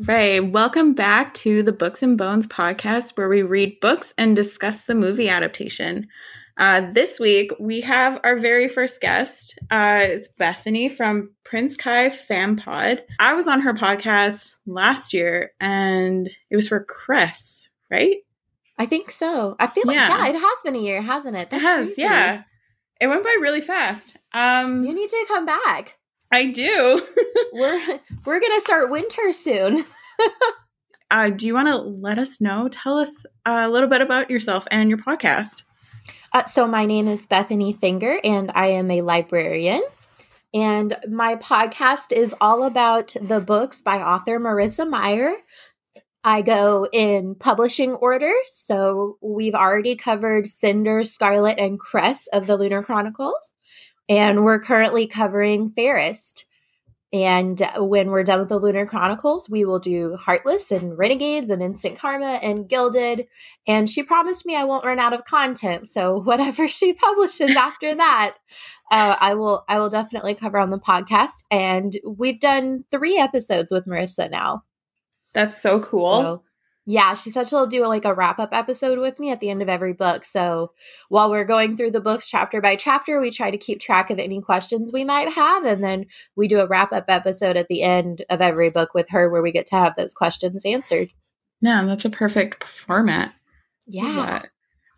Right. Welcome back to the Books and Bones podcast, where we read books and discuss the movie adaptation. Uh, this week, we have our very first guest. Uh, it's Bethany from Prince Kai Fan Pod. I was on her podcast last year, and it was for Cress, right? I think so. I feel Yeah. like yeah, it has been a year, hasn't it? That's it has, crazy. yeah. It went by really fast. Um, You need to come back. I do. We're we're gonna start winter soon. uh, do you want to let us know? Tell us a little bit about yourself and your podcast. Uh, so my name is Bethany Finger, and I am a librarian. And my podcast is all about the books by author Marissa Meyer. I go in publishing order. So we've already covered Cinder, Scarlet, and Cress of the Lunar Chronicles. And we're currently covering Fairest. And when we're done with the Lunar Chronicles, we will do Heartless and Renegades and Instant Karma and Gilded. And she promised me I won't run out of content. So whatever she publishes after that, uh, I will I will definitely cover on the podcast. And we've done three episodes with Marissa now. That's so cool. So, yeah, she said she'll do like a wrap up episode with me at the end of every book. So while we're going through the books chapter by chapter, we try to keep track of any questions we might have. And then we do a wrap up episode at the end of every book with her where we get to have those questions answered. Man, that's a perfect format. Yeah.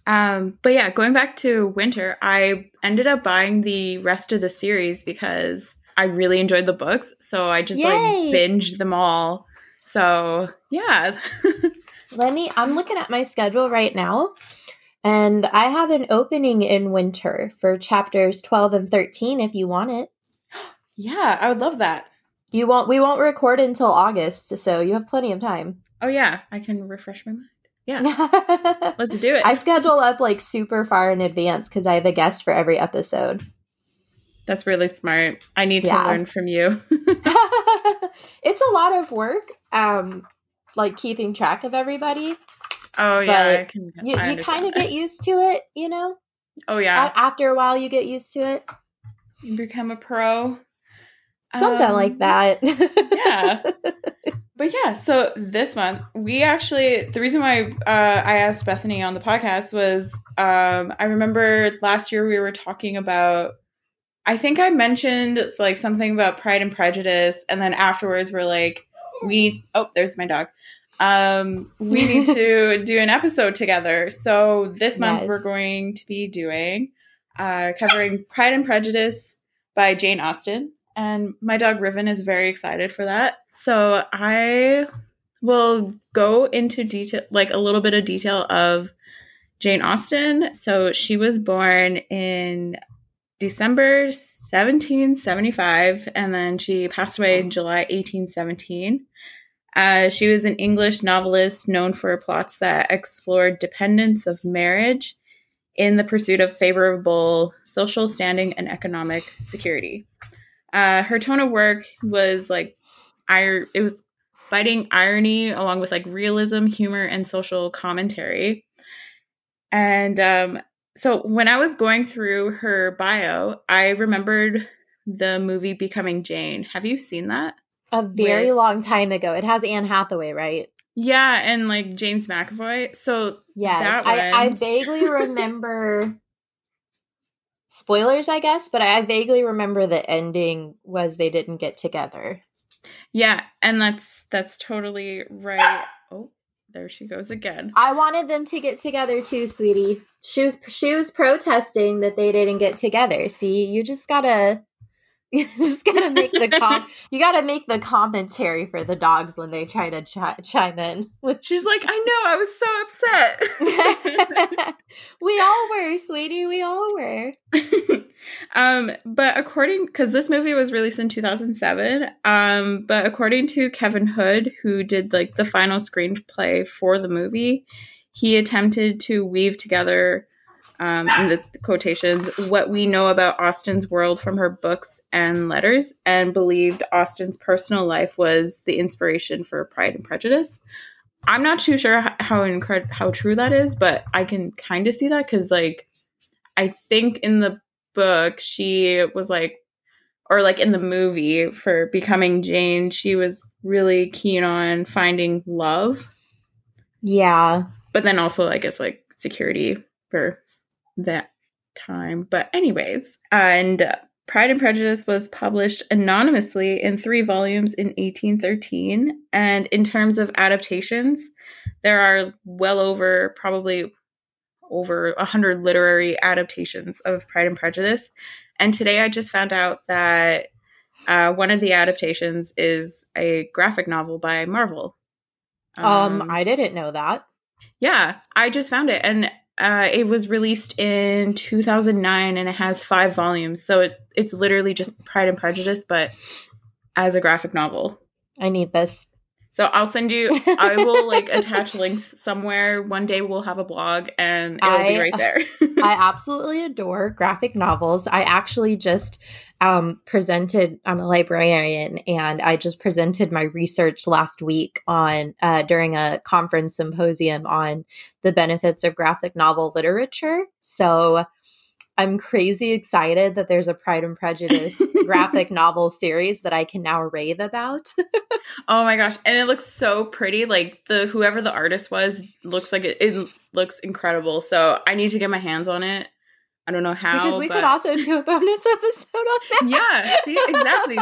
Um, but yeah, going back to winter, I ended up buying the rest of the series because I really enjoyed the books. So I just Yay! like binged them all. So yeah. Let me, I'm looking at my schedule right now. And I have an opening in winter for chapters 12 and 13 if you want it. yeah, I would love that. You won't we won't record until August, so you have plenty of time. Oh yeah, I can refresh my mind. Yeah. Let's do it. I schedule up like super far in advance because I have a guest for every episode. That's really smart. I need to Yeah. learn from you. it's a lot of work, um, like keeping track of everybody. oh yeah, can You, you kind of get used to it, you know. Oh yeah. After a while, you get used to it. You become a pro. Something Um, like that. yeah. But yeah, so this month we actually the reason why uh, I asked Bethany on the podcast was um, I remember last year we were talking about I think I mentioned like something about Pride and Prejudice, and then afterwards we're like we need oh there's my dog um, we need to do an episode together. So this month Yes. we're going to be doing uh, covering Pride and Prejudice by Jane Austen. And my dog Riven is very excited for that. So I will go into detail, like a little bit of detail of Jane Austen. So she was born in December 1775, and then she passed away in July 1817. Uh, she was an English novelist known for plots that explored dependence of marriage in the pursuit of favorable social standing and economic security. Uh, her tone of work was like, ir- it was biting irony along with like realism, humor, and social commentary. And um, so when I was going through her bio, I remembered the movie Becoming Jane. Have you seen that? a very With- long time ago. It has Anne Hathaway, right? Yeah, and like James McAvoy. So yeah, I, I vaguely remember spoilers, I guess, but I vaguely remember the ending was they didn't get together. yeah, and that's that's totally right. There she goes again. I wanted them to get together too, sweetie. She was she was protesting that they didn't get together. See, you just gotta you just gotta make the com- you gotta make the commentary for the dogs when they try to chi- chime in. She's like, I know, I was so upset. we all were, sweetie. We all were. um, but according because this movie was released in 2007, um, but according to Kevin Hood, who did like the final screenplay for the movie, he attempted to weave together um, in the quotations what we know about Austen's world from her books and letters, and believed Austen's personal life was the inspiration for Pride and Prejudice. I'm not too sure how incred- how true that is, but I can kind of see that because like I think in the book she was like or like in the movie for becoming Jane, she was really keen on finding love. Yeah. But then also, I guess, like security for that time. But, anyways, and Pride and Prejudice was published anonymously in three volumes in 1813. And in terms of adaptations, there are well over probably over 100 literary adaptations of Pride and Prejudice. And today I just found out that uh, one of the adaptations is a graphic novel by Marvel. Um, um, I didn't know that. Yeah, I just found it, and uh, it was released in 2009, and it has five volumes. So it, it's literally just Pride and Prejudice, but as a graphic novel. I need this. So I'll send you. I will like attach links somewhere. One day we'll have a blog, and it'll I, be right there. I absolutely adore graphic novels. I actually just um, presented. I'm a librarian, and I just presented my research last week on uh, during a conference symposium on the benefits of graphic novel literature. So I'm crazy excited that there's a Pride and Prejudice graphic novel series that I can now rave about. oh my gosh, and it looks so pretty. Like the whoever the artist was looks like it, it looks incredible. So I need to get my hands on it. I don't know how because we but... could also do a bonus episode on that. Yeah, see, exactly.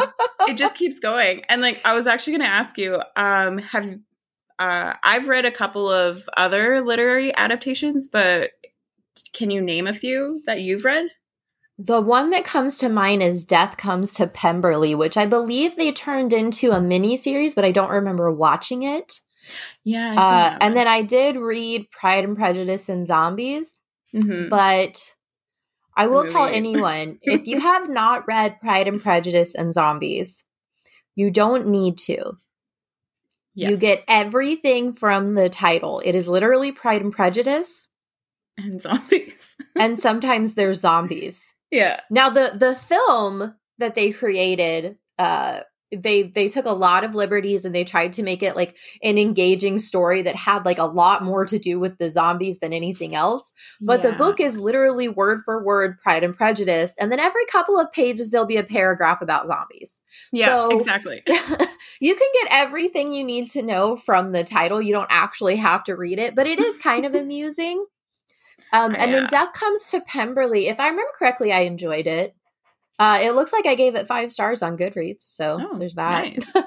it just keeps going. And like, I was actually going to ask you, um, have you? Uh, I've read a couple of other literary adaptations, but can you name a few that you've read? The one that comes to mind is Death Comes to Pemberley, which I believe they turned into a mini series, but I don't remember watching it. Yeah. Uh, and then I did read Pride and Prejudice and Zombies, mm-hmm. but I will tell anyone if you have not read Pride and Prejudice and Zombies, you don't need to. Yes. You get everything from the title. It is literally Pride and Prejudice and zombies. and sometimes there's zombies. Yeah. Now the the film that they created uh they they took a lot of liberties and they tried to make it like an engaging story that had like a lot more to do with the zombies than anything else but yeah. the book is literally word for word pride and prejudice and then every couple of pages there'll be a paragraph about zombies yeah so, exactly you can get everything you need to know from the title you don't actually have to read it but it is kind of amusing um, and yeah. then Death Comes to Pemberley. If I remember correctly, I enjoyed it. Uh, it looks like I gave it five stars on Goodreads, so oh, there's that. Nice.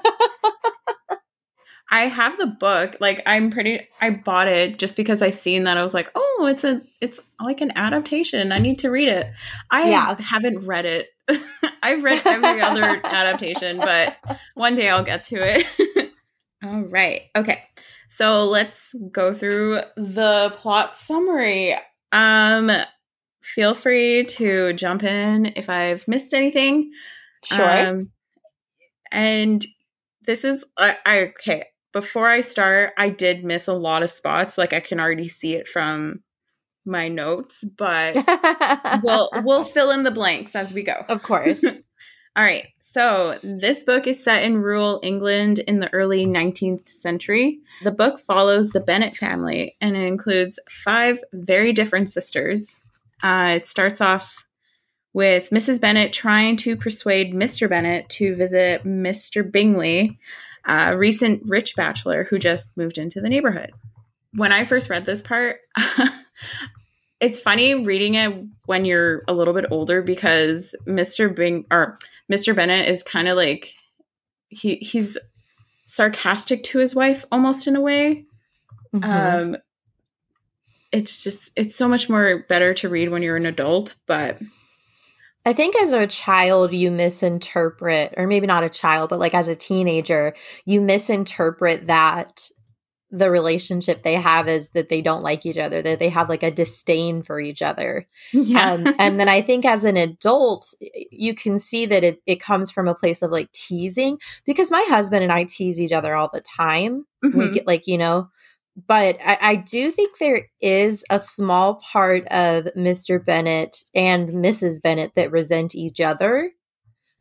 I have the book. Like I'm pretty I bought it just because I seen that I was like, "Oh, it's a it's like an adaptation. I need to read it." I yeah. haven't read it. I've read every other adaptation, but one day I'll get to it. All right. Okay. So let's go through the plot summary. Um, feel free to jump in if I've missed anything. Sure. Um, and this is I, I okay. Before I start, I did miss a lot of spots. Like I can already see it from my notes, but we'll we'll fill in the blanks as we go. Of course. All right. So, this book is set in rural England in the early 19th century. The book follows the Bennet family and it includes five very different sisters. Uh, it starts off with Mrs. Bennet trying to persuade Mr. Bennet to visit Mr. Bingley, a recent rich bachelor who just moved into the neighborhood. When I first read this part, it's funny reading it when you're a little bit older because Mr. Bing or Mr. Bennet is kind of like he he's sarcastic to his wife almost in a way. Mm-hmm. Um it's just it's so much more better to read when you're an adult, but I think as a child, you misinterpret, or maybe not a child, but like as a teenager, you misinterpret that the relationship they have is that they don't like each other, that they have like a disdain for each other. Yeah. Um, and then I think as an adult, you can see that it, it comes from a place of like teasing because my husband and I tease each other all the time. Mm-hmm. We get like, you know, but I, I, do think there is a small part of Mr. Bennet and Mrs. Bennet that resent each other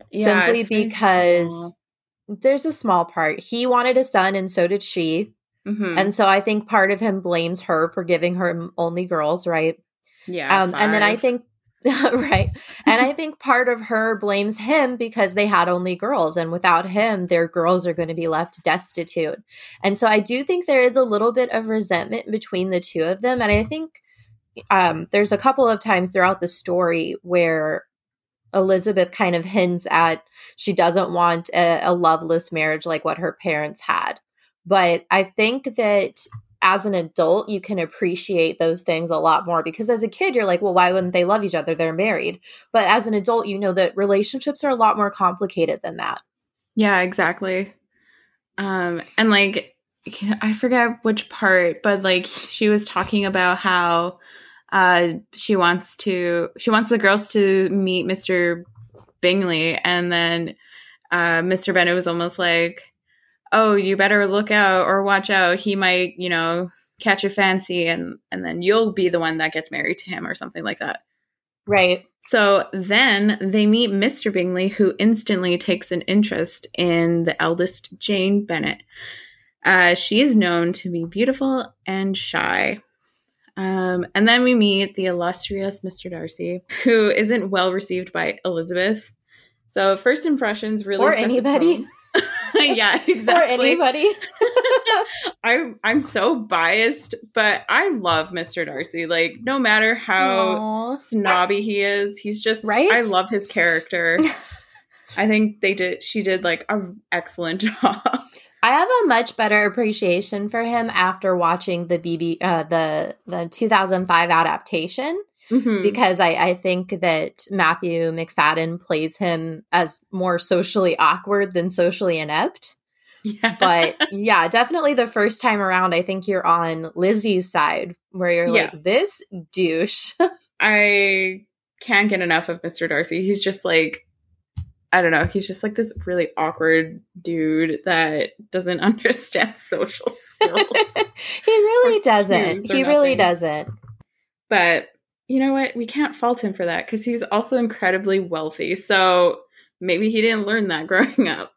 yeah, simply because there's a small part. He wanted a son and so did she. Mm-hmm. And so I think part of him blames her for giving her only girls, right? Yeah. Um, and then I think right. And I think part of her blames him because they had only girls, and without him, their girls are going to be left destitute. And so I do think there is a little bit of resentment between the two of them. And I think um, there's a couple of times throughout the story where Elizabeth kind of hints at she doesn't want a, a loveless marriage like what her parents had. But I think that as an adult, you can appreciate those things a lot more because as a kid, you're like, well, why wouldn't they love each other? They're married. But as an adult, you know that relationships are a lot more complicated than that. Yeah, exactly. Um, and like, I forget which part, but like, she was talking about how uh, she wants to, she wants the girls to meet Mr. Bingley, and then uh, Mr. Bennet was almost like, oh, you better look out or watch out. He might, you know, catch a fancy and and then you'll be the one that gets married to him or something like that. Right. So then they meet Mr. Bingley, who instantly takes an interest in the eldest Jane Bennet. Uh, she is known to be beautiful and shy. Um, and then we meet the illustrious Mr. Darcy, who isn't well received by Elizabeth. So first impressions really or anybody. yeah, exactly. Or anybody. I'm I'm so biased, but I love Mr. Darcy. Like, no matter how Aww. snobby he is, he's just right. I love his character. I think they did. She did like an excellent job. I have a much better appreciation for him after watching the BB uh, the the 2005 adaptation mm-hmm. because I, I think that Matthew Macfadyen plays him as more socially awkward than socially inept. Yeah. But yeah, definitely the first time around, I think you're on Lizzie's side where you're yeah. like, this douche. I can't get enough of Mr. Darcy. He's just like, I don't know. He's just like this really awkward dude that doesn't understand social skills. he really doesn't. He really doesn't. But you know what? We can't fault him for that because he's also incredibly wealthy. So maybe he didn't learn that growing up.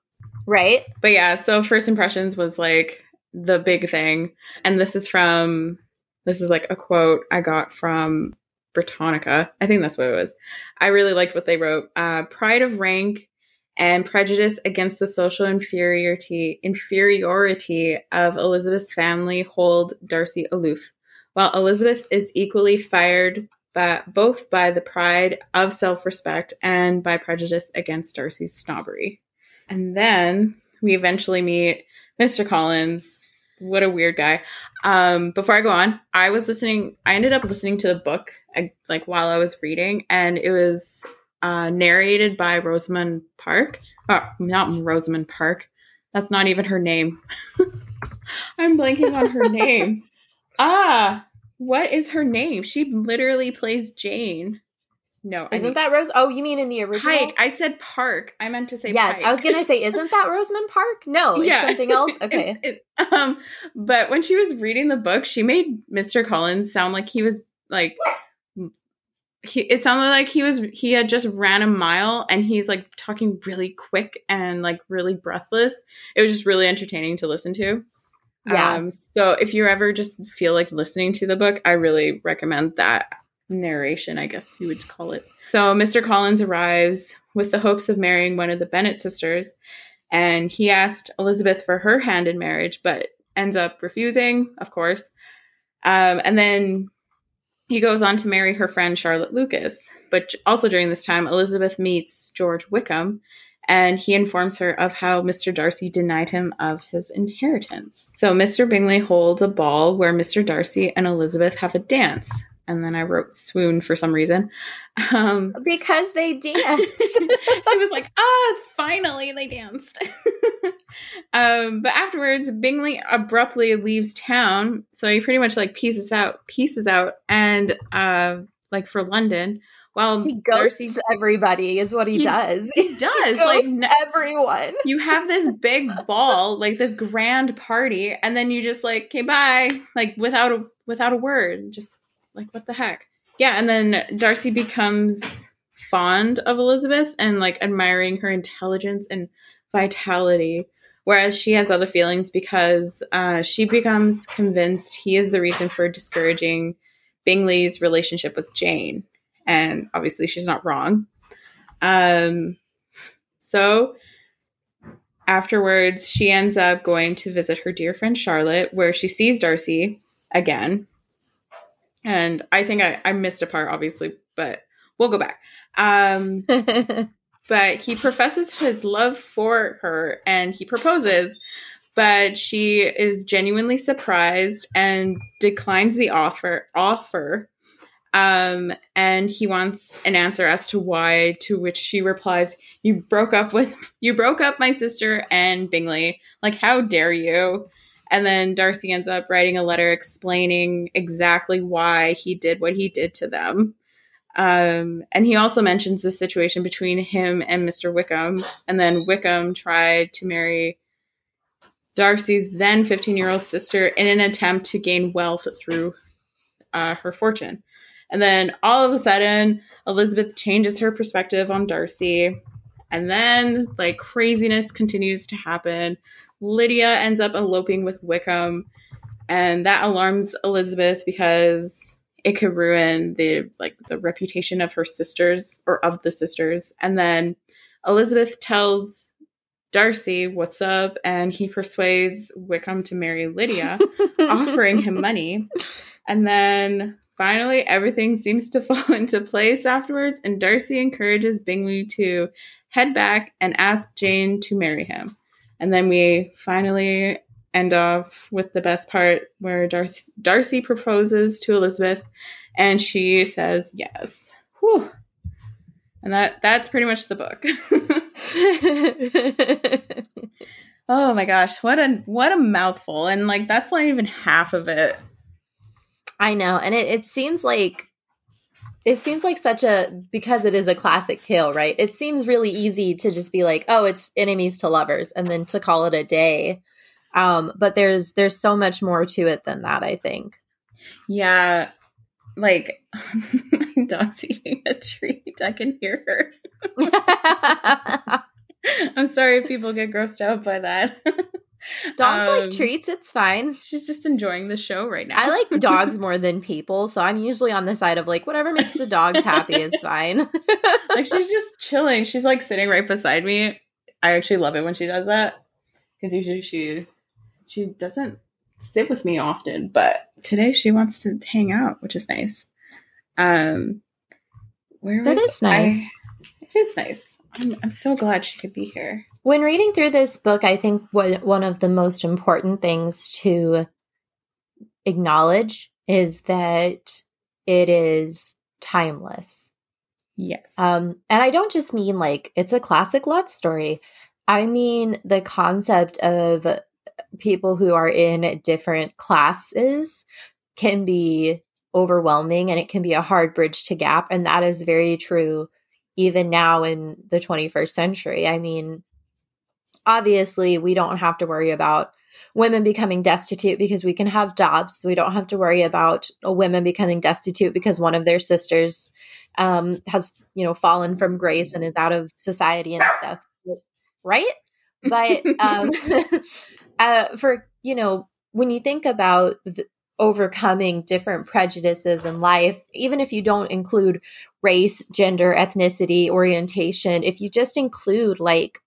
Right. But yeah, so first impressions was like the big thing. And this is from, this is like a quote I got from Britannica. I think that's what it was. I really liked what they wrote. Uh, Pride of rank and prejudice against the social inferiority inferiority of Elizabeth's family hold Darcy aloof, while Elizabeth is equally fired but both by the pride of self respect and by prejudice against Darcy's snobbery. And then we eventually meet Mr. Collins. What a weird guy. Um, before I go on, I was listening, I ended up listening to the book like while I was reading, and it was uh, narrated by Rosamund Park. Oh, not Rosamund Park. That's not even her name. I'm blanking on her name. Ah, what is her name? She literally plays Jane. No, isn't I mean, that Rose? Oh, you mean in the original? Pike. I said Park. I meant to say. Yes, Pike. I was gonna say, isn't that Rosamund Park? No, it's yeah. something else. Okay. it, it, um, but when she was reading the book, she made Mr. Collins sound like he was like. He, it sounded like he was he had just ran a mile and he's like talking really quick and like really breathless. It was just really entertaining to listen to. Yeah. Um, so if you ever just feel like listening to the book, I really recommend that narration, I guess you would call it. So Mr. Collins arrives with the hopes of marrying one of the Bennet sisters, and he asked Elizabeth for her hand in marriage, but ends up refusing, of course. Um, and then he goes on to marry her friend Charlotte Lucas. But also during this time, Elizabeth meets George Wickham, and he informs her of how Mr. Darcy denied him of his inheritance. So Mr. Bingley holds a ball where Mr. Darcy and Elizabeth have a dance. And then I wrote swoon for some reason. Um, because they danced. I was like, ah, finally they danced. um, but afterwards, Bingley abruptly leaves town. So he pretty much like pieces out, pieces out, and uh, like for London well, he Darcy everybody is what he, he does. He does he like everyone. You have this big ball, like this grand party, and then you just like, okay, bye, like without a without a word, just like what the heck? Yeah, and then Darcy becomes fond of Elizabeth and like admiring her intelligence and vitality whereas she has other feelings because uh, she becomes convinced he is the reason for discouraging Bingley's relationship with Jane. And obviously, she's not wrong. Um, so afterwards, she ends up going to visit her dear friend Charlotte, where she sees Darcy again. And I think I, I missed a part, obviously, but we'll go back. Um, but he professes his love for her and he proposes, but she is genuinely surprised and declines the offer offer um, and he wants an answer as to why, to which she replies, You broke up with, you broke up my sister and Bingley. Like, how dare you? And then Darcy ends up writing a letter explaining exactly why he did what he did to them. Um, and he also mentions the situation between him and Mr. Wickham. And then Wickham tried to marry Darcy's then 15 year old sister in an attempt to gain wealth through uh, her fortune. And then all of a sudden, Elizabeth changes her perspective on Darcy. And then, like, craziness continues to happen. Lydia ends up eloping with Wickham. And that alarms Elizabeth because it could ruin the like the reputation of her sisters or of the sisters. And then Elizabeth tells Darcy what's up, and he persuades Wickham to marry Lydia, offering him money. And then Finally, everything seems to fall into place afterwards, and Darcy encourages Bingley to head back and ask Jane to marry him. And then we finally end off with the best part where Dar- Darcy proposes to Elizabeth and she says yes. Whew. And that that's pretty much the book. oh my gosh, what a what a mouthful. And like that's not even half of it. I know. And it, it seems like it seems like such a because it is a classic tale, right? It seems really easy to just be like, oh, it's enemies to lovers and then to call it a day. Um, but there's there's so much more to it than that, I think. Yeah. Like my dog's eating a treat. I can hear her. I'm sorry if people get grossed out by that. Dogs um, like treats. It's fine. She's just enjoying the show right now. I like dogs more than people, so I'm usually on the side of like whatever makes the dogs happy is fine. like she's just chilling. She's like sitting right beside me. I actually love it when she does that because usually she she doesn't sit with me often, but today she wants to hang out, which is nice. Um, where that is nice. I, it is nice. I'm, I'm so glad she could be here. When reading through this book, I think what one of the most important things to acknowledge is that it is timeless. Yes. Um, and I don't just mean like it's a classic love story. I mean the concept of people who are in different classes can be overwhelming and it can be a hard bridge to gap. And that is very true even now in the 21st century. I mean, obviously, we don't have to worry about women becoming destitute because we can have jobs. We don't have to worry about women becoming destitute because one of their sisters um, has, you know, fallen from grace and is out of society and stuff. Right? But um, uh, for, you know, when you think about the, overcoming different prejudices in life, even if you don't include race, gender, ethnicity, orientation, if you just include like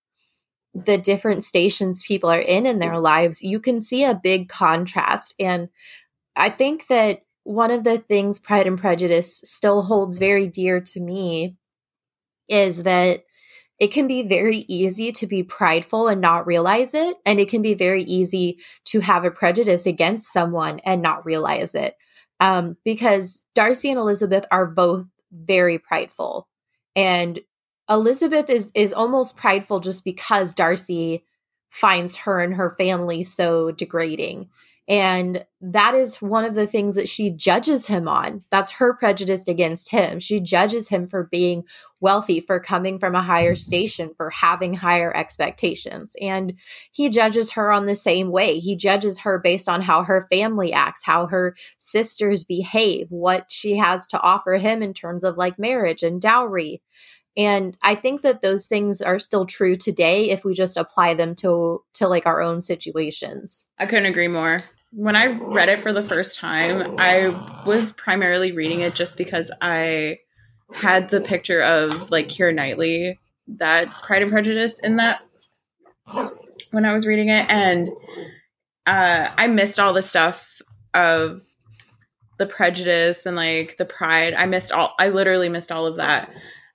the different stations people are in in their lives, you can see a big contrast. And I think that one of the things Pride and Prejudice still holds very dear to me is that it can be very easy to be prideful and not realize it. And it can be very easy to have a prejudice against someone and not realize it. Um, because Darcy and Elizabeth are both very prideful. And Elizabeth is is almost prideful just because Darcy finds her and her family so degrading. And that is one of the things that she judges him on. That's her prejudice against him. She judges him for being wealthy, for coming from a higher station, for having higher expectations. And he judges her on the same way. He judges her based on how her family acts, how her sisters behave, what she has to offer him in terms of like marriage and dowry. And I think that those things are still true today if we just apply them to to like our own situations. I couldn't agree more. When I read it for the first time, I was primarily reading it just because I had the picture of like Keira Knightley, that Pride and Prejudice in that when I was reading it, and uh, I missed all the stuff of the prejudice and like the pride. I missed all. I literally missed all of that.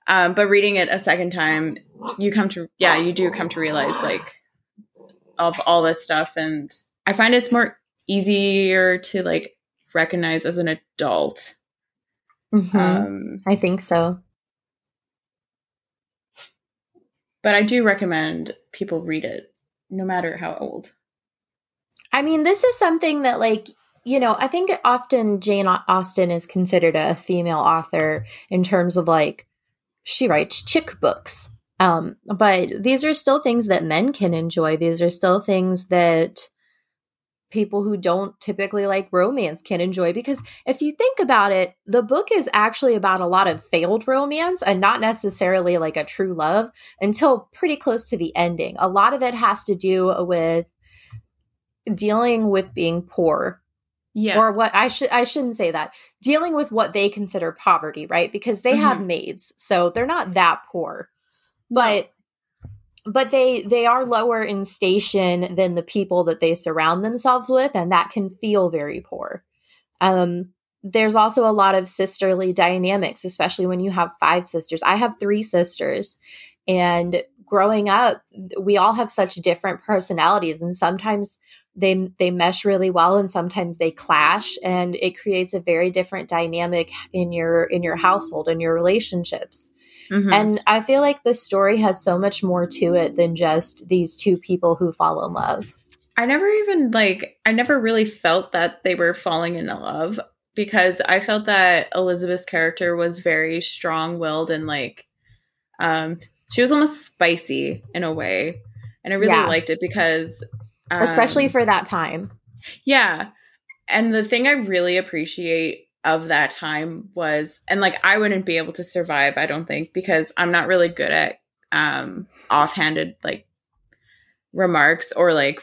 Um, but reading it a second time, you come to yeah, you do come to realize like of all this stuff, and I find it's more easier to like recognize as an adult. Mm-hmm. Um, I think so. But I do recommend people read it, no matter how old. I mean, this is something that, like, you know, I think often Jane Austen is considered a female author in terms of like she writes chick books. Um, but these are still things that men can enjoy. These are still things that people who don't typically like romance can enjoy because if you think about it the book is actually about a lot of failed romance and not necessarily like a true love until pretty close to the ending. A lot of it has to do with dealing with being poor. Yeah. Or what i should i shouldn't say that. Dealing with what they consider poverty right? Because they mm-hmm. have maids so they're not that poor. But but they they are lower in station than the people that they surround themselves with and that can feel very poor. Um there's also a lot of sisterly dynamics especially when you have five sisters. I have three sisters and growing up we all have such different personalities and sometimes they they mesh really well and sometimes they clash and it creates a very different dynamic in your in your household and your relationships Mm-hmm. And I feel like the story has so much more to it than just these two people who fall in love. I never even like I never really felt that they were falling in love because I felt that Elizabeth's character was very strong-willed and like um she was almost spicy in a way. And I really yeah. liked it because um, especially for that time. Yeah. And the thing I really appreciate of that time was and like I wouldn't be able to survive, I don't think, because I'm not really good at um offhanded like remarks or like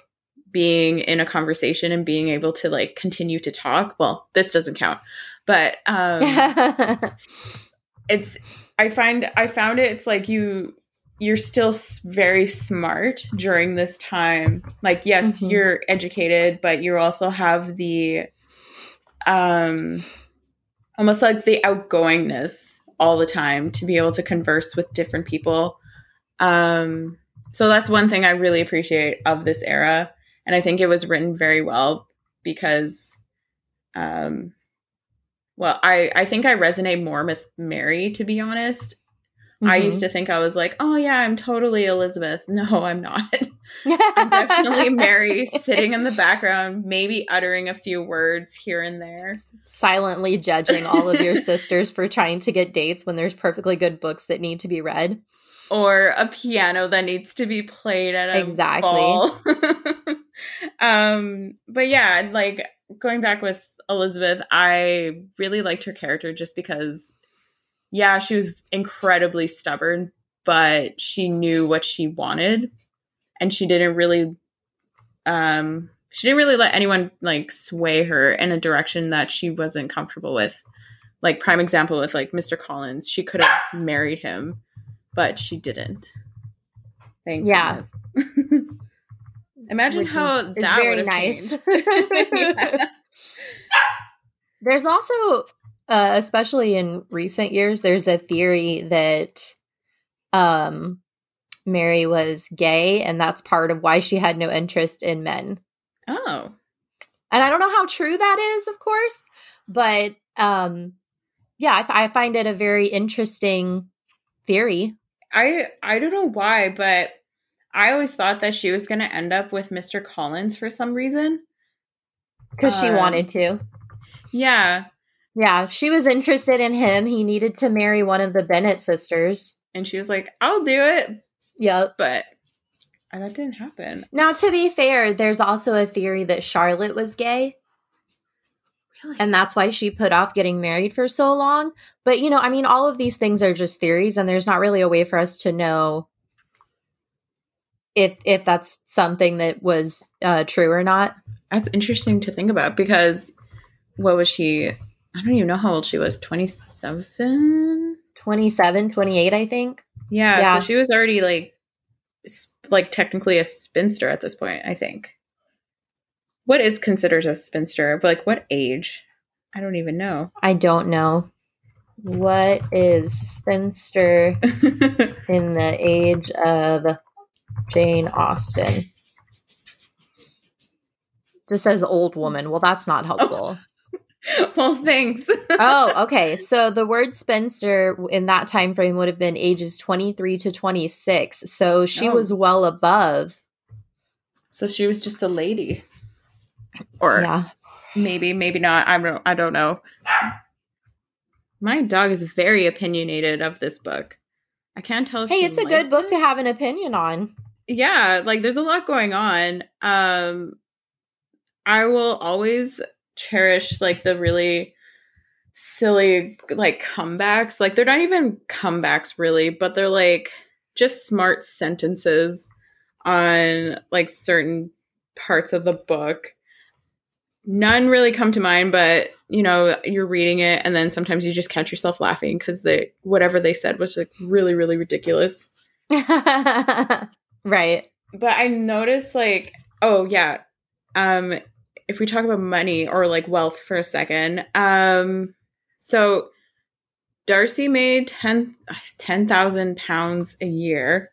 being in a conversation and being able to like continue to talk. Well, this doesn't count. But um it's I find I found it it's like you you're still very smart during this time. Like yes, mm-hmm. you're educated, but you also have the um almost like the outgoingness all the time to be able to converse with different people. Um, so that's one thing I really appreciate of this era. And I think it was written very well because, um, well, I, I think I resonate more with Mary, to be honest. Mm-hmm. I used to think I was like, oh, yeah, I'm totally Elizabeth. No, I'm not. I'm definitely Mary sitting in the background, maybe uttering a few words here and there. Silently judging all of your sisters for trying to get dates when there's perfectly good books that need to be read. Or a piano that needs to be played at a exactly. um, but yeah, like going back with Elizabeth, I really liked her character just because, yeah, she was incredibly stubborn, but she knew what she wanted and she didn't really um she didn't really let anyone like sway her in a direction that she wasn't comfortable with. Like prime example with like mr collins she could have married him but she didn't. Thank yeah. imagine Which how is, that would have nice. yeah. there's also uh, especially in recent years there's a theory that um Mary was gay, and that's part of why she had no interest in men. Oh. And I don't know how true that is, of course, but um, yeah, I, I find it a very interesting theory. I I don't know why, but I always thought that she was going to end up with Mr. Collins for some reason. Because um, she wanted to. Yeah. Yeah, she was interested in him. He needed to marry one of the Bennet sisters. And she was like, I'll do it. Yep. But that didn't happen. Now, to be fair, there's also a theory that Charlotte was gay. Really? And that's why she put off getting married for so long. But, you know, I mean, all of these things are just theories, and there's not really a way for us to know if if that's something that was uh, true or not. That's interesting to think about because what was she? I don't even know how old she was. 27? 27, 28, I think. Yeah, Yeah. so she was already like like technically a spinster at this point, I think. What is considered a spinster? But like what age? I don't even know. I don't know. What is spinster in the age of Jane Austen? Just says old woman. Well, that's not oh. helpful. well, thanks. oh, okay. So the word spinster in that time frame would have been ages 23 to 26. So she Oh. was well above. so she was just a lady. Or Yeah. maybe, maybe not. I don't I don't know. My dog is very opinionated of this book. I can't tell if Hey, she it's a liked good book it. to have an opinion on. yeah like there's a lot going on um i will always cherish like the really silly like comebacks. Like they're not even comebacks really but they're like just smart sentences on like certain parts of the book. None really come to mind but you know you're reading it and then sometimes you just catch yourself laughing because they whatever they said was like really really ridiculous. Right. but I noticed like oh yeah um if we talk about money or like wealth for a second um so Darcy made 10 10,000 pounds a year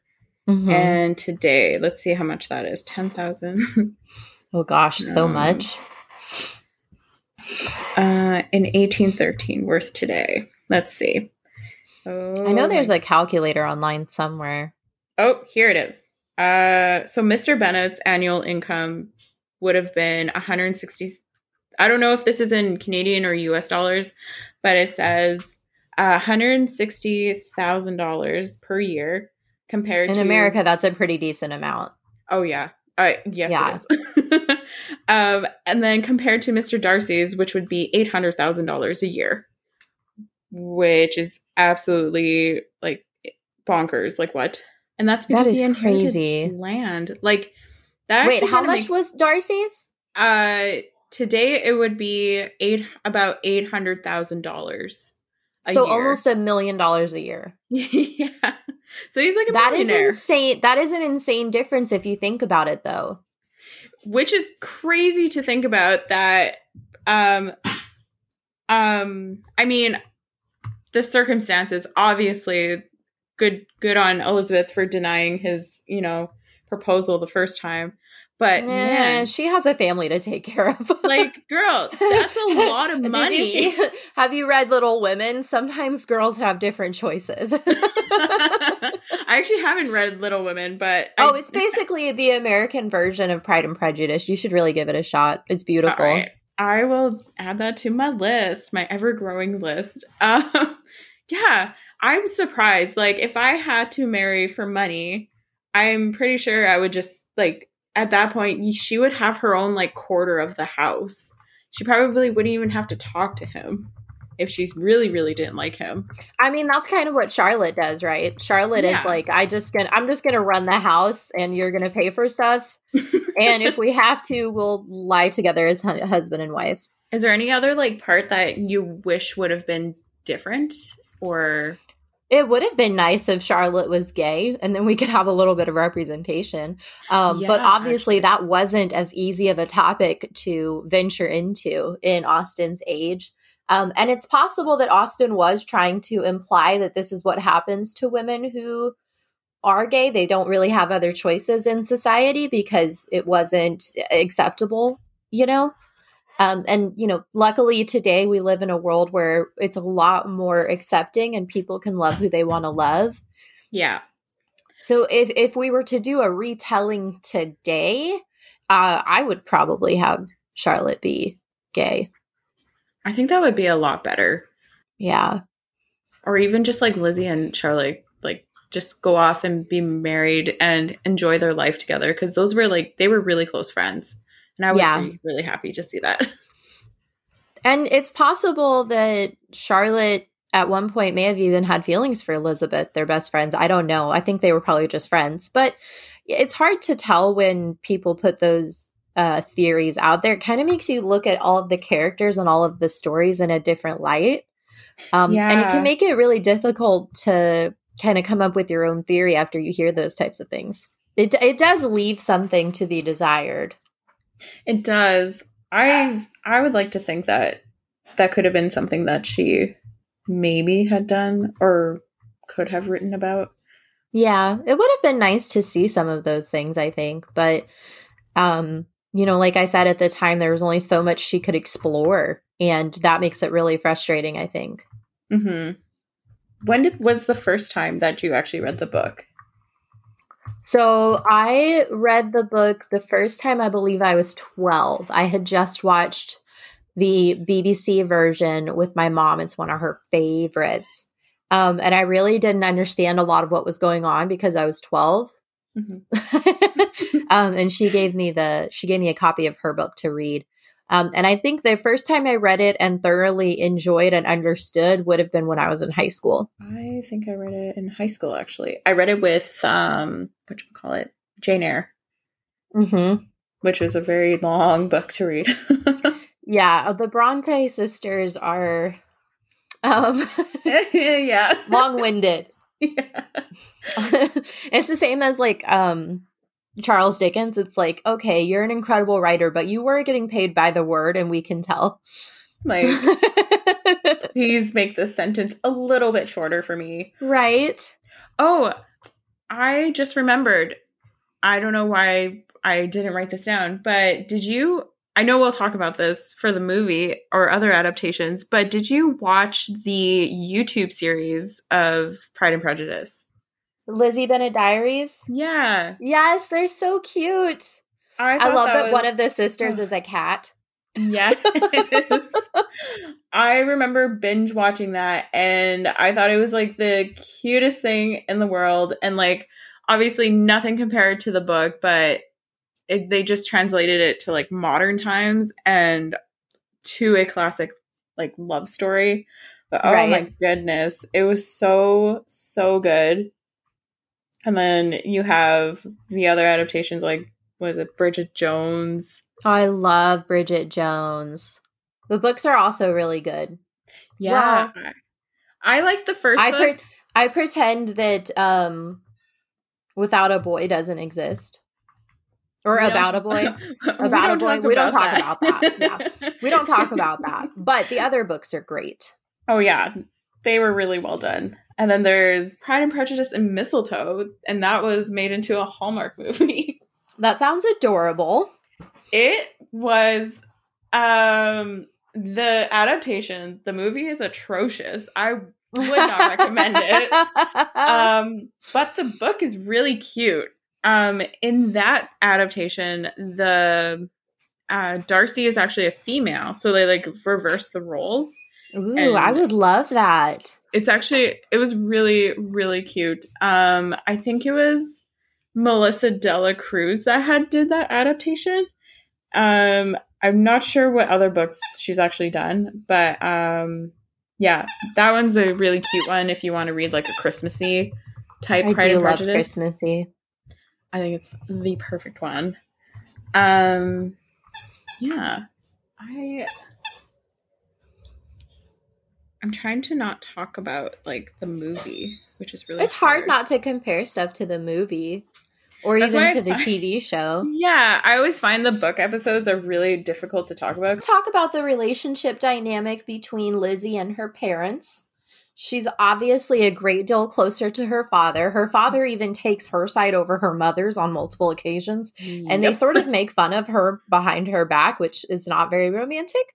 Mhm. and today let's see how much that is 10,000 oh gosh, so Um, much. uh in 1813 worth today let's see oh I know there's a calculator online somewhere. Oh, here it is. Uh, so Mr. Bennet's annual income would have been 160. I don't know if this is in Canadian or U.S. dollars, but it says uh, 160 thousand dollars per year compared In to In America, that's a pretty decent amount. Oh yeah, uh, yes Yeah. it is. um, and then compared to Mr. Darcy's, which would be eight hundred thousand dollars a year, which is absolutely like bonkers. Like what? And that's because is he inherited crazy. land. Like that. Wait, how much makes- was Darcy's? Uh, today it would be eight about eight hundred thousand dollars. So almost a million dollars a year. yeah. So he's like a That is insane. That is an insane difference if you think about it, though. which is crazy to think about that um um i mean the circumstances obviously good good on elizabeth for denying his you know proposal the first time but Eh, man she has a family to take care of. like girl that's a lot of money you see? Have you read Little Women? Sometimes girls have different choices. i actually haven't read little women but oh, I, it's basically the American version of Pride and Prejudice. You should really give it a shot. It's beautiful. Right. I will add that to my list, my ever growing list. Um, yeah, I'm surprised. Like, if I had to marry for money, I'm pretty sure I would just, like, at that point, she would have her own, like, quarter of the house. She probably wouldn't even have to talk to him if she really, really didn't like him. I mean, that's kind of what Charlotte does, right? Charlotte Yeah. is like, I just gonna, I'm just gonna run the house, and you're gonna pay for stuff. and if we have to, we'll lie together as hu- husband and wife. Is there any other, like, part that you wish would have been different? Or, It would have been nice if Charlotte was gay, and then we could have a little bit of representation. Um, but Yeah, obviously, that wasn't as easy of a topic to venture into in Austen's age. Um, and it's possible that Austen was trying to imply that this is what happens to women who are gay. They don't really have other choices in society because it wasn't acceptable, you know? Um, and, you know, luckily today we live in a world where it's a lot more accepting and people can love who they want to love. yeah. So if, if we were to do a retelling today, uh, I would probably have Charlotte be gay. I think that would be a lot better. Yeah. or even just like Lizzie and Charlotte, like just go off and be married and enjoy their life together because those were like they were really close friends, and I would Yeah. be really happy to see that. And it's possible that Charlotte at one point may have even had feelings for Elizabeth, their best friends. I don't know. I think they were probably just friends. But it's hard to tell when people put those uh, theories out there. It kind of makes you look at all of the characters and all of the stories in a different light. Um, yeah. And it can make it really difficult to kind of come up with your own theory after you hear those types of things. It, it does leave something to be desired. It does. I I would like to think that that could have been something that she maybe had done or could have written about. Yeah, it would have been nice to see some of those things, I think, but um, you know, like I said at the time there was only so much she could explore, and that makes it really frustrating, I think. Mhm. When did was the first time that you actually read the book? So I read the book the first time I believe I was 12. I had just watched the BBC version with my mom. It's one of her favorites. Um, and I really didn't understand a lot of what was going on because I was 12. Mhm. um, and she gave me the she gave me a copy of her book to read. Um, and I think the first time I read it and thoroughly enjoyed and understood would have been when I was in high school. I think I read it in high school actually. I read it with um what you call it? Jane Eyre, Mm-hmm. which was a very long book to read. Yeah, uh, the Bronte sisters are um, yeah. long-winded. yeah. it's the same as like um Charles Dickens. It's like, okay, you're an incredible writer, but you were getting paid by the word, and we can tell. Like please make this sentence a little bit shorter for me. right? Oh, I just remembered. I don't know why I didn't write this down, but did you? I know we'll talk about this for the movie or other adaptations, but did you watch the YouTube series of Pride and Prejudice? Lizzie Bennet Diaries. Yeah, Yes, they're so cute. I, I love that, was- one of the sisters is a cat. Yes. I remember binge watching that and I thought it was like the cutest thing in the world. And like, obviously, nothing compared to the book, but it, they just translated it to like modern times and to a classic like love story. But oh my goodness, it was so, so good. And then you have the other adaptations like, was it Bridget Jones? Oh, I love Bridget Jones. The books are also really good. Yeah. I like the first I book. pre- I pretend that um without a boy doesn't exist. Or about a boy. About a boy. We don't talk about that. Yeah. We don't talk about that. But the other books are great. Oh yeah, they were really well done. And then there's Pride and Prejudice and Mistletoe, and that was made into a Hallmark movie. That sounds adorable. It was um the adaptation. The movie is atrocious. I would not recommend it. um but the book is really cute um in that adaptation the uh darcy is actually a female so they like reverse the roles Ooh, and- I would love that. It's actually it was really really cute. Um i think it was melissa dela cruz that had did that adaptation. Um i'm not sure what other books she's actually done but um yeah that one's a really cute one if you want to read like a christmassy type I pride do and love prejudice. Christmassy. i think it's the perfect one. Um yeah i i'm trying to not talk about like the movie which is really It's hard not to compare stuff to the movie or That's even to the find- TV show. Yeah, I always find the book episodes are really difficult to talk about. Talk about the relationship dynamic between Lizzie and her parents. She's obviously a great deal closer to her father. Her father even takes her side over her mother's on multiple occasions. and they sort of make fun of her behind her back which is not very romantic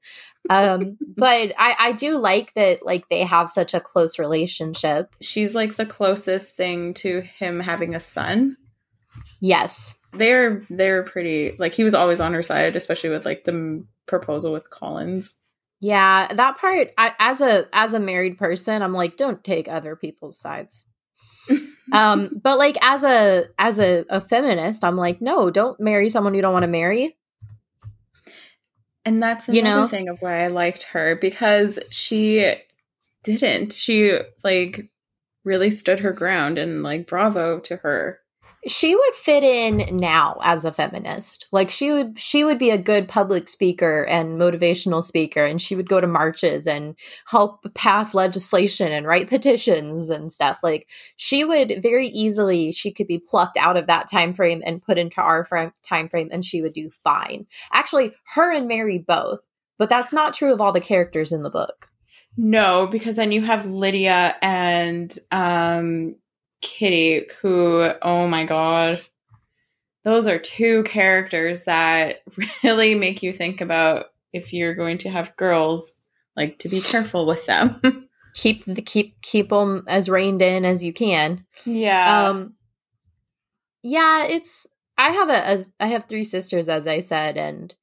um but i i do like that like they have such a close relationship she's like the closest thing to him having a son. yes They're they're pretty like he was always on her side, especially with like the m- proposal with Collins. Yeah that part I, as a as a married person i'm like don't take other people's sides um but like as a as a, a feminist i'm like no don't marry someone you don't want to marry And that's You another know? thing of why I liked her because she didn't. She like really stood her ground and like bravo to her. She would fit in now as a feminist. Like she would she would be a good public speaker and motivational speaker and she would go to marches and help pass legislation and write petitions and stuff. Like she would very easily she could be plucked out of that time frame and put into our time frame and she would do fine. Actually, her and Mary both. But that's not true of all the characters in the book. No, because then you have Lydia and um Kitty, who, oh my god, those are two characters that really make you think about if you're going to have girls, like to be careful with them. keep the keep keep them as reined in as you can. Yeah. Um. Yeah, it's. I have a, a I have three sisters, as I said, and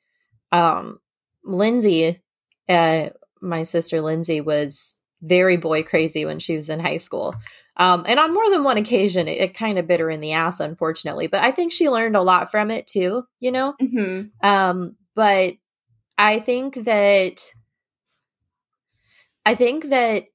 um, Lindsay, uh, my sister Lindsay was very boy crazy when she was in high school. Um, and on more than one occasion, it, it kind of bit her in the ass, unfortunately. But I think she learned a lot from it too, you know? Mm-hmm. Um, but I think that, I think that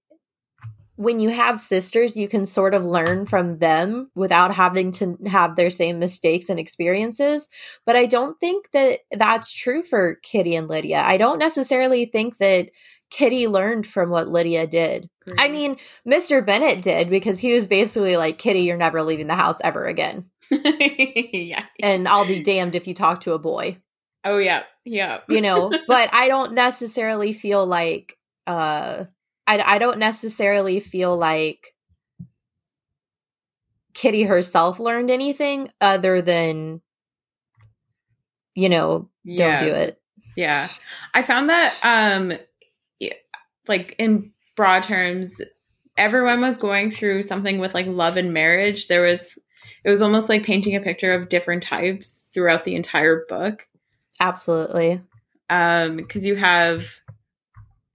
when you have sisters, you can sort of learn from them without having to have their same mistakes and experiences. But I don't think that that's true for Kitty and Lydia. I don't necessarily think that Kitty learned from what Lydia did. Great. I mean, Mr. Bennet did because he was basically like, Kitty, you're never leaving the house ever again. yeah. And I'll be damned if you talk to a boy. Oh, yeah. Yeah. you know, but I don't necessarily feel like, uh, I, I don't necessarily feel like Kitty herself learned anything other than, you know, yeah. don't do it. Yeah. I found that um like in broad terms, everyone was going through something with like love and marriage. There was it was almost like painting a picture of different types throughout the entire book. Absolutely. Um, because you have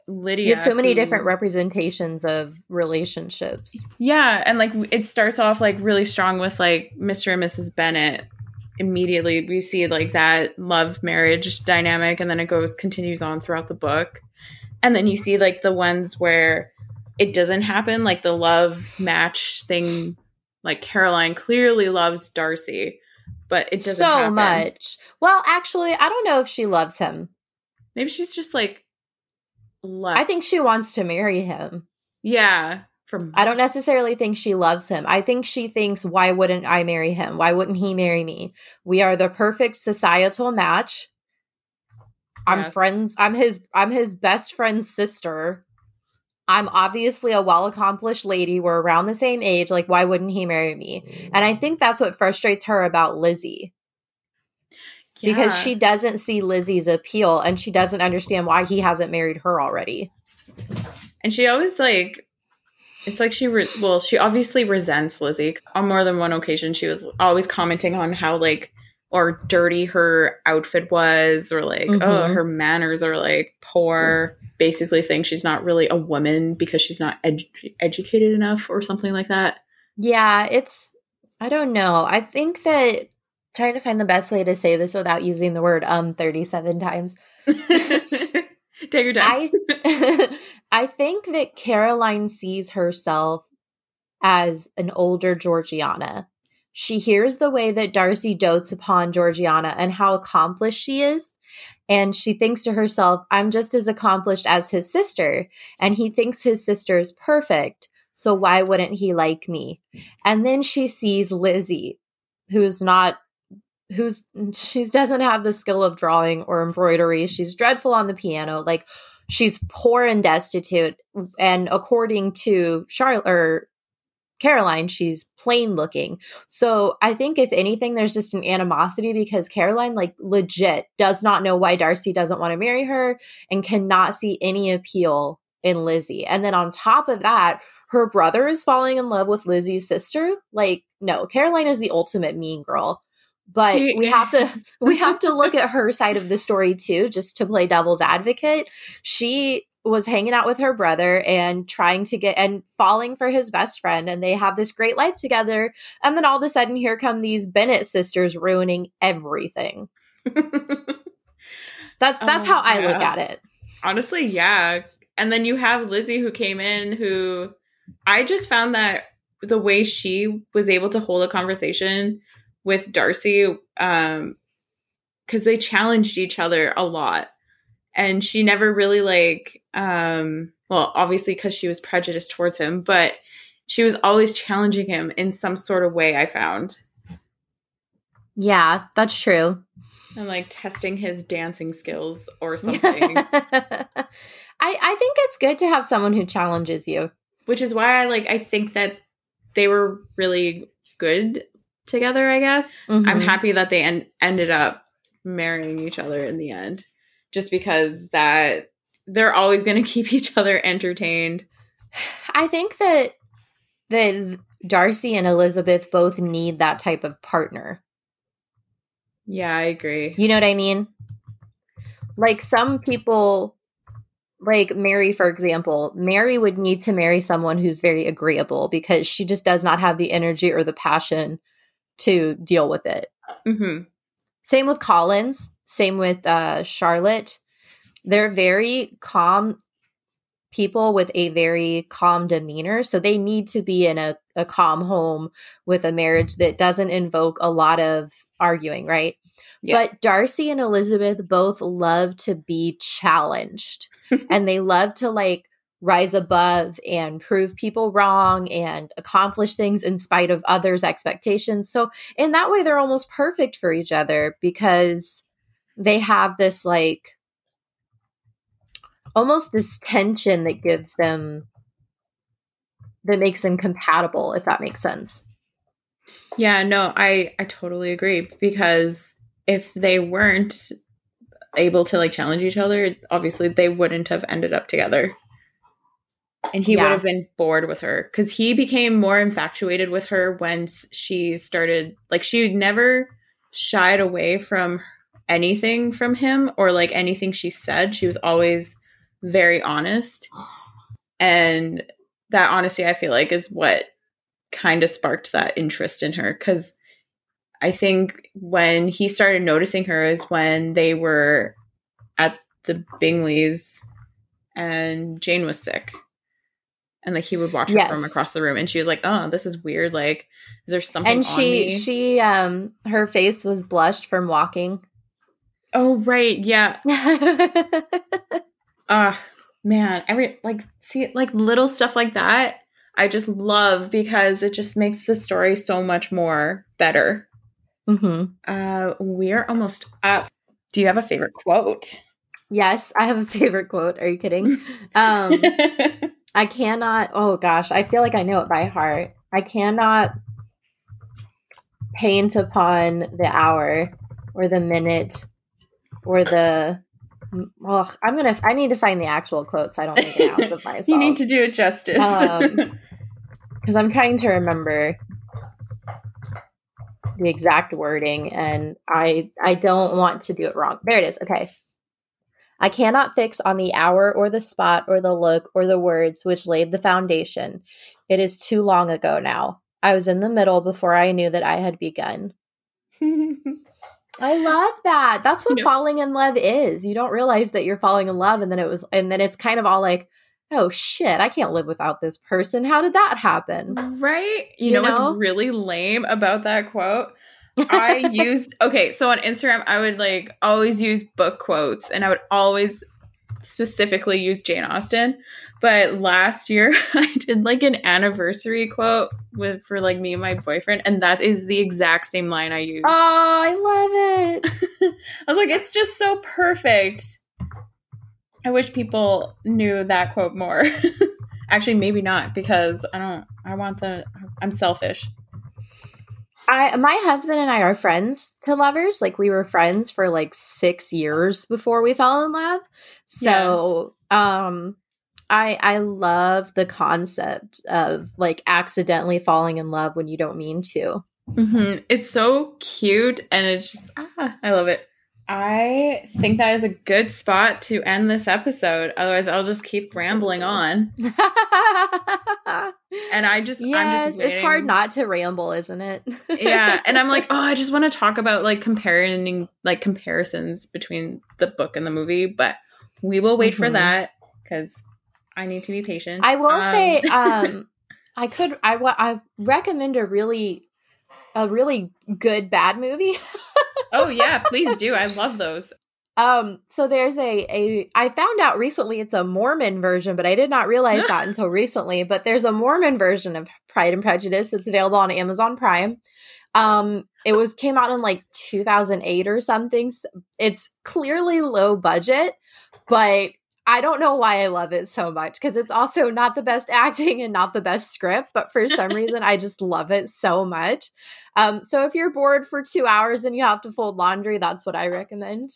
Lydia. You have so many who, different representations of relationships. Yeah, and like it starts off like really strong with like Mr. and Mrs. Bennet. Immediately we see like that love marriage dynamic and then it goes continues on throughout the book and then you see like the ones where it doesn't happen like the love match thing like caroline clearly loves darcy but it doesn't so happen. much. Well actually i don't know if she loves him. Maybe she's just like less. i think she wants to marry him. Yeah from i don't necessarily think she loves him. I think she thinks why wouldn't i marry him? Why wouldn't he marry me? We are the perfect societal match I'm yes. friends. I'm his. I'm his best friend's sister. I'm obviously a well accomplished lady. We're around the same age. Like, why wouldn't he marry me? And I think that's what frustrates her about Lizzie. Yeah. Because she doesn't see Lizzie's appeal and she doesn't understand why he hasn't married her already. And she always like it's like she re- well she obviously resents Lizzie on more than one occasion she was always commenting on how like or dirty her outfit was or like oh, mm-hmm. oh her manners are like poor. Basically saying she's not really a woman because she's not educated enough or something like that. Yeah it's i don't know. I think that trying to find the best way to say this without using the word um 37 times. Take your time. I, I think that caroline sees herself as an older georgiana she hears the way that Darcy dotes upon Georgiana and how accomplished she is. And she thinks to herself, I'm just as accomplished as his sister. And he thinks his sister is perfect. So why wouldn't he like me? And then she sees Lizzie, who's not who's she doesn't have the skill of drawing or embroidery. She's dreadful on the piano. Like she's poor and destitute. And according to Charlotte or Caroline, she's plain looking. So I think if anything, there's just an animosity because Caroline, like legit, does not know why Darcy doesn't want to marry her and cannot see any appeal in Lizzie. And then on top of that, her brother is falling in love with Lizzie's sister. Like, no, Caroline is the ultimate mean girl. But she- we have to we have to look at her side of the story too, just to play devil's advocate. She was hanging out with her brother and trying to get and falling for his best friend and they have this great life together and then all of a sudden here come these bennet sisters ruining everything. that's that's how I yeah. look at it. Honestly, yeah. And then you have Lizzie who came in who I just found that the way she was able to hold a conversation with Darcy um cuz they challenged each other a lot. And she never really like um well, obviously cuz she was prejudiced towards him, but she was always challenging him in some sort of way I found. Yeah, that's true. And like testing his dancing skills or something. I I think it's good to have someone who challenges you. Which is why I like I think that they were really good together, I guess. I'm Mhm. happy that they en- ended up marrying each other in the end. Just because that they're always going to keep each other entertained. I think that that Darcy and Elizabeth both need that type of partner. Yeah, I agree. You know what I mean? Like some people like Mary for example, Mary would need to marry someone who's very agreeable because she just does not have the energy or the passion to deal with it. hmm Same with Collins, same with uh Charlotte. They're very calm people with a very calm demeanor. So they need to be in a, a calm home with a marriage that doesn't invoke a lot of arguing, right? Yeah. But Darcy and Elizabeth both love to be challenged and they love to like rise above and prove people wrong and accomplish things in spite of others' expectations. So, in that way, they're almost perfect for each other because they have this like almost this tension that gives them that makes them compatible, if that makes sense. Yeah, no, I I totally agree because if they weren't able to like challenge each other, obviously they wouldn't have ended up together. And he Yeah. would have been bored with her cuz he became more infatuated with her when she started like she never shied away from anything from him or like anything she said. She was always very honest. And that honesty I feel like is what kind of sparked that interest in her cuz I think when he started noticing her is when they were at the Bingleys and Jane was sick. And like he would watch her from across the room and she was like, "Oh, this is weird. Like is there something And she me?" she um her face was blushed from walking. Oh, right. Yeah. Ah, man. Every like see like little stuff like that I just love because it just makes the story so much more better. hmm Uh we're almost up. Do you have a favorite quote? Yes, I have a favorite quote. Are you kidding? Um, I cannot. Oh gosh, I feel like I know it by heart. I cannot paint upon the hour or the minute or the. Well, I'm gonna. I need to find the actual quotes. I don't make an ounce of myself. you need to do it justice. Um, because I'm trying to remember the exact wording and I I don't want to do it wrong. There it is. Okay. I cannot fix on the hour or the spot or the look or the words which laid the foundation. It is too long ago now. I was in the middle before I knew that I had begun. I love that. That's what You know- falling in love is. You don't realize that you're falling in love and then it was and then it's kind of all like, "Oh shit, I can't live without this person. How did that happen?" right? You, You know, know? what's really lame about that quote? I used okay, so on Instagram I would like always use book quotes and I would always specifically use Jane Austen. But last year I did like an anniversary quote with for like me and my boyfriend and that is the exact same line I used. Oh, I love it. I was like it's just so perfect. I wish people knew that quote more. Actually, maybe not because I don't I want the I'm selfish. I my husband and I are friends to lovers. Like we were friends for like 6 years before we fell in love. So, um I I love the concept of like accidentally falling in love when you don't mean to. hmm It's so cute and it's just, ah, I love it. I think that is a good spot to end this episode. Otherwise, I'll just keep rambling on. And I just, I'm yes, just it's hard not to ramble, isn't it? yeah. And I'm like, oh, I just want to talk about like comparing, like comparisons between the book and the movie, but we will wait for Mhm. that because I need to be patient. I will Um, say, um, I could, I, I recommend a really a really good bad movie? oh yeah, please do. I love those. Um, so there's a a I found out recently it's a Mormon version, but I did not realize that until recently. But there's a Mormon version of Pride and Prejudice. It's available on Amazon Prime. Um, it was came out in like 2008 or something. It's clearly low budget, but I don't know why I love it so much because it's also not the best acting and not the best script, but for some reason I just love it so much. Um, so if you're bored for two hours and you have to fold laundry, that's what I recommend.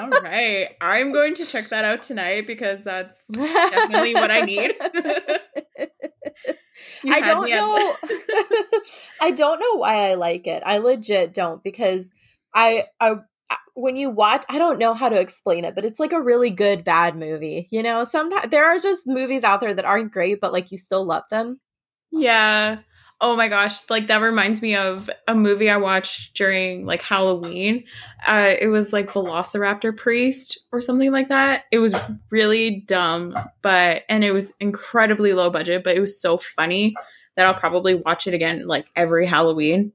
All right. I'm going to check that out tonight because that's definitely what I need. I don't know. I don't know why I like it. I legit don't because I I when you watch i don't know how to explain it but it's like a really good bad movie you know? Sometimes there are just movies out there that aren't great but like you still love them. Yeah. Oh my gosh like that reminds me of a movie i watched during like halloween. Uh it was like velociraptor priest or something like that. It was really dumb but and it was incredibly low budget but it was so funny that i'll probably watch it again like every halloween.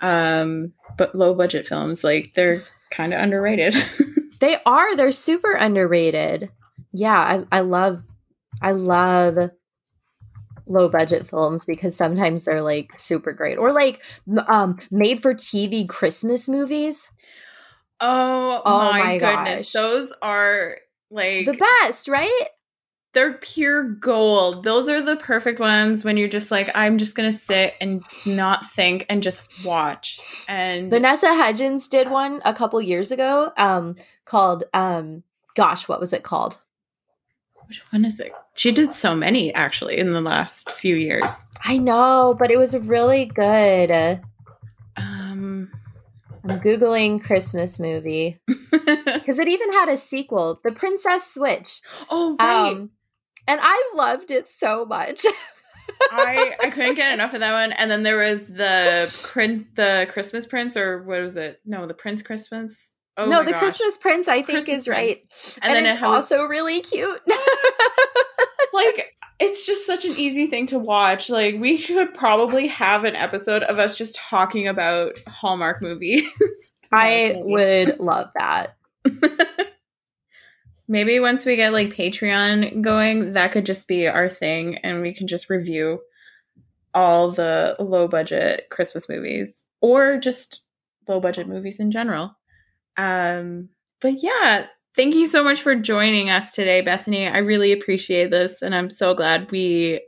Um but low budget films like they're kind of underrated. they are. They're super underrated. Yeah, I, I love I love low budget films because sometimes they're like super great or like um made for TV Christmas movies. Oh, oh my, my goodness. Those are like the best, right? They're pure gold. Those are the perfect ones when you're just like, I'm just gonna sit and not think and just watch. And Vanessa Hudgens did one a couple years ago, um, called um, gosh, what was it called? Which one is it? She did so many actually in the last few years. I know, but it was really good. Um, I'm googling Christmas movie because it even had a sequel, The Princess Switch. Oh, right. Um, and I loved it so much. I I couldn't get enough of that one. And then there was the prince, the Christmas Prince, or what was it? No, the Prince Christmas. Oh no, the gosh. Christmas Prince. I think Christmas is right, and, and then it's it has, also really cute. like it's just such an easy thing to watch. Like we should probably have an episode of us just talking about Hallmark movies. I would love that maybe once we get like Patreon going, that could just be our thing and we can just review all the low budget Christmas movies or just low budget movies in general. Um but yeah, thank you so much for joining us today, Bethany. I really appreciate this and I'm so glad we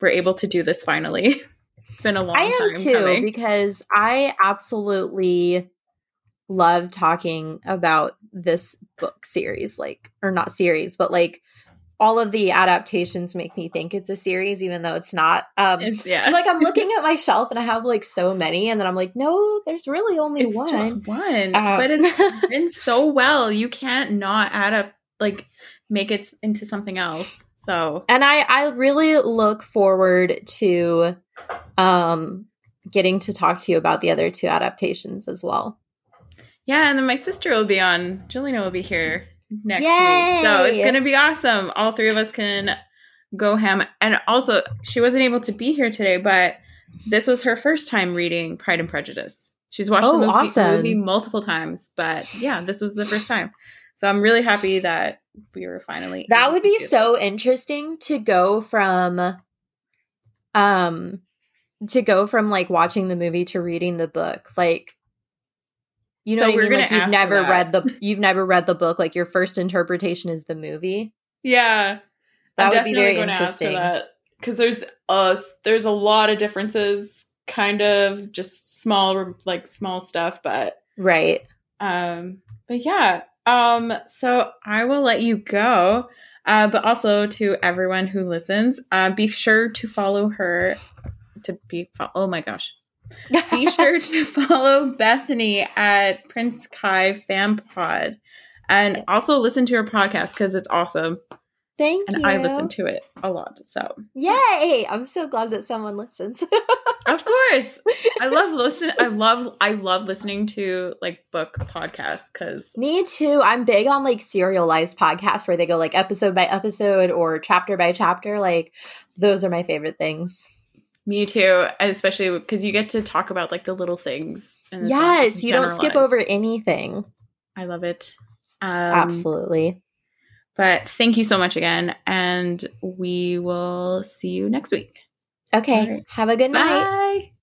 were able to do this finally. it's been a long time. I am too coming. because I absolutely love talking about this book series like or not series but like all of the adaptations make me think it's a series even though it's not. Um it's, yeah. like i'm looking at my shelf and i have like so many and then i'm like no there's really only it's one just one. um, but it's been so well. You can't not add up like make it into something else so. And i i really look forward to um getting to talk to you about the other two adaptations as well yeah, and then my sister will be on. Jelena will be here next Yay! week. So it's going to be awesome. All three of us can go ham. And also, she wasn't able to be here today, but this was her first time reading Pride and Prejudice. She's watched oh, the movie, awesome. movie multiple times, but yeah, this was the first time. So I'm really happy that we were finally. That would be so this. interesting to go from, um, to go from like watching the movie to reading the book. Like, you know so what I mean? Like you've never read the you've never read the book. Like your first interpretation is the movie. Yeah, that I'm would be very interesting. Because there's a there's a lot of differences, kind of just small like small stuff, but right. Um, but yeah. Um, so I will let you go. Uh, but also to everyone who listens, uh, be sure to follow her. To be, oh my gosh, be sure to follow Bethany at Prince Kai Fan Pod and also listen to her podcast because it's awesome. Thank and you. I listen to it a lot. So yay! I'm so glad that someone listens. of course, I love listen. I love I love listening to like book podcasts because me too. I'm big on like serialized podcasts where they go like episode by episode or chapter by chapter. Like those are my favorite things. Me too, especially because you get to talk about like the little things. And yes, you don't skip over anything. I love it. Um, Absolutely. But thank you so much again, and we will see you next week. Okay. Right. Have a good night. Bye. night.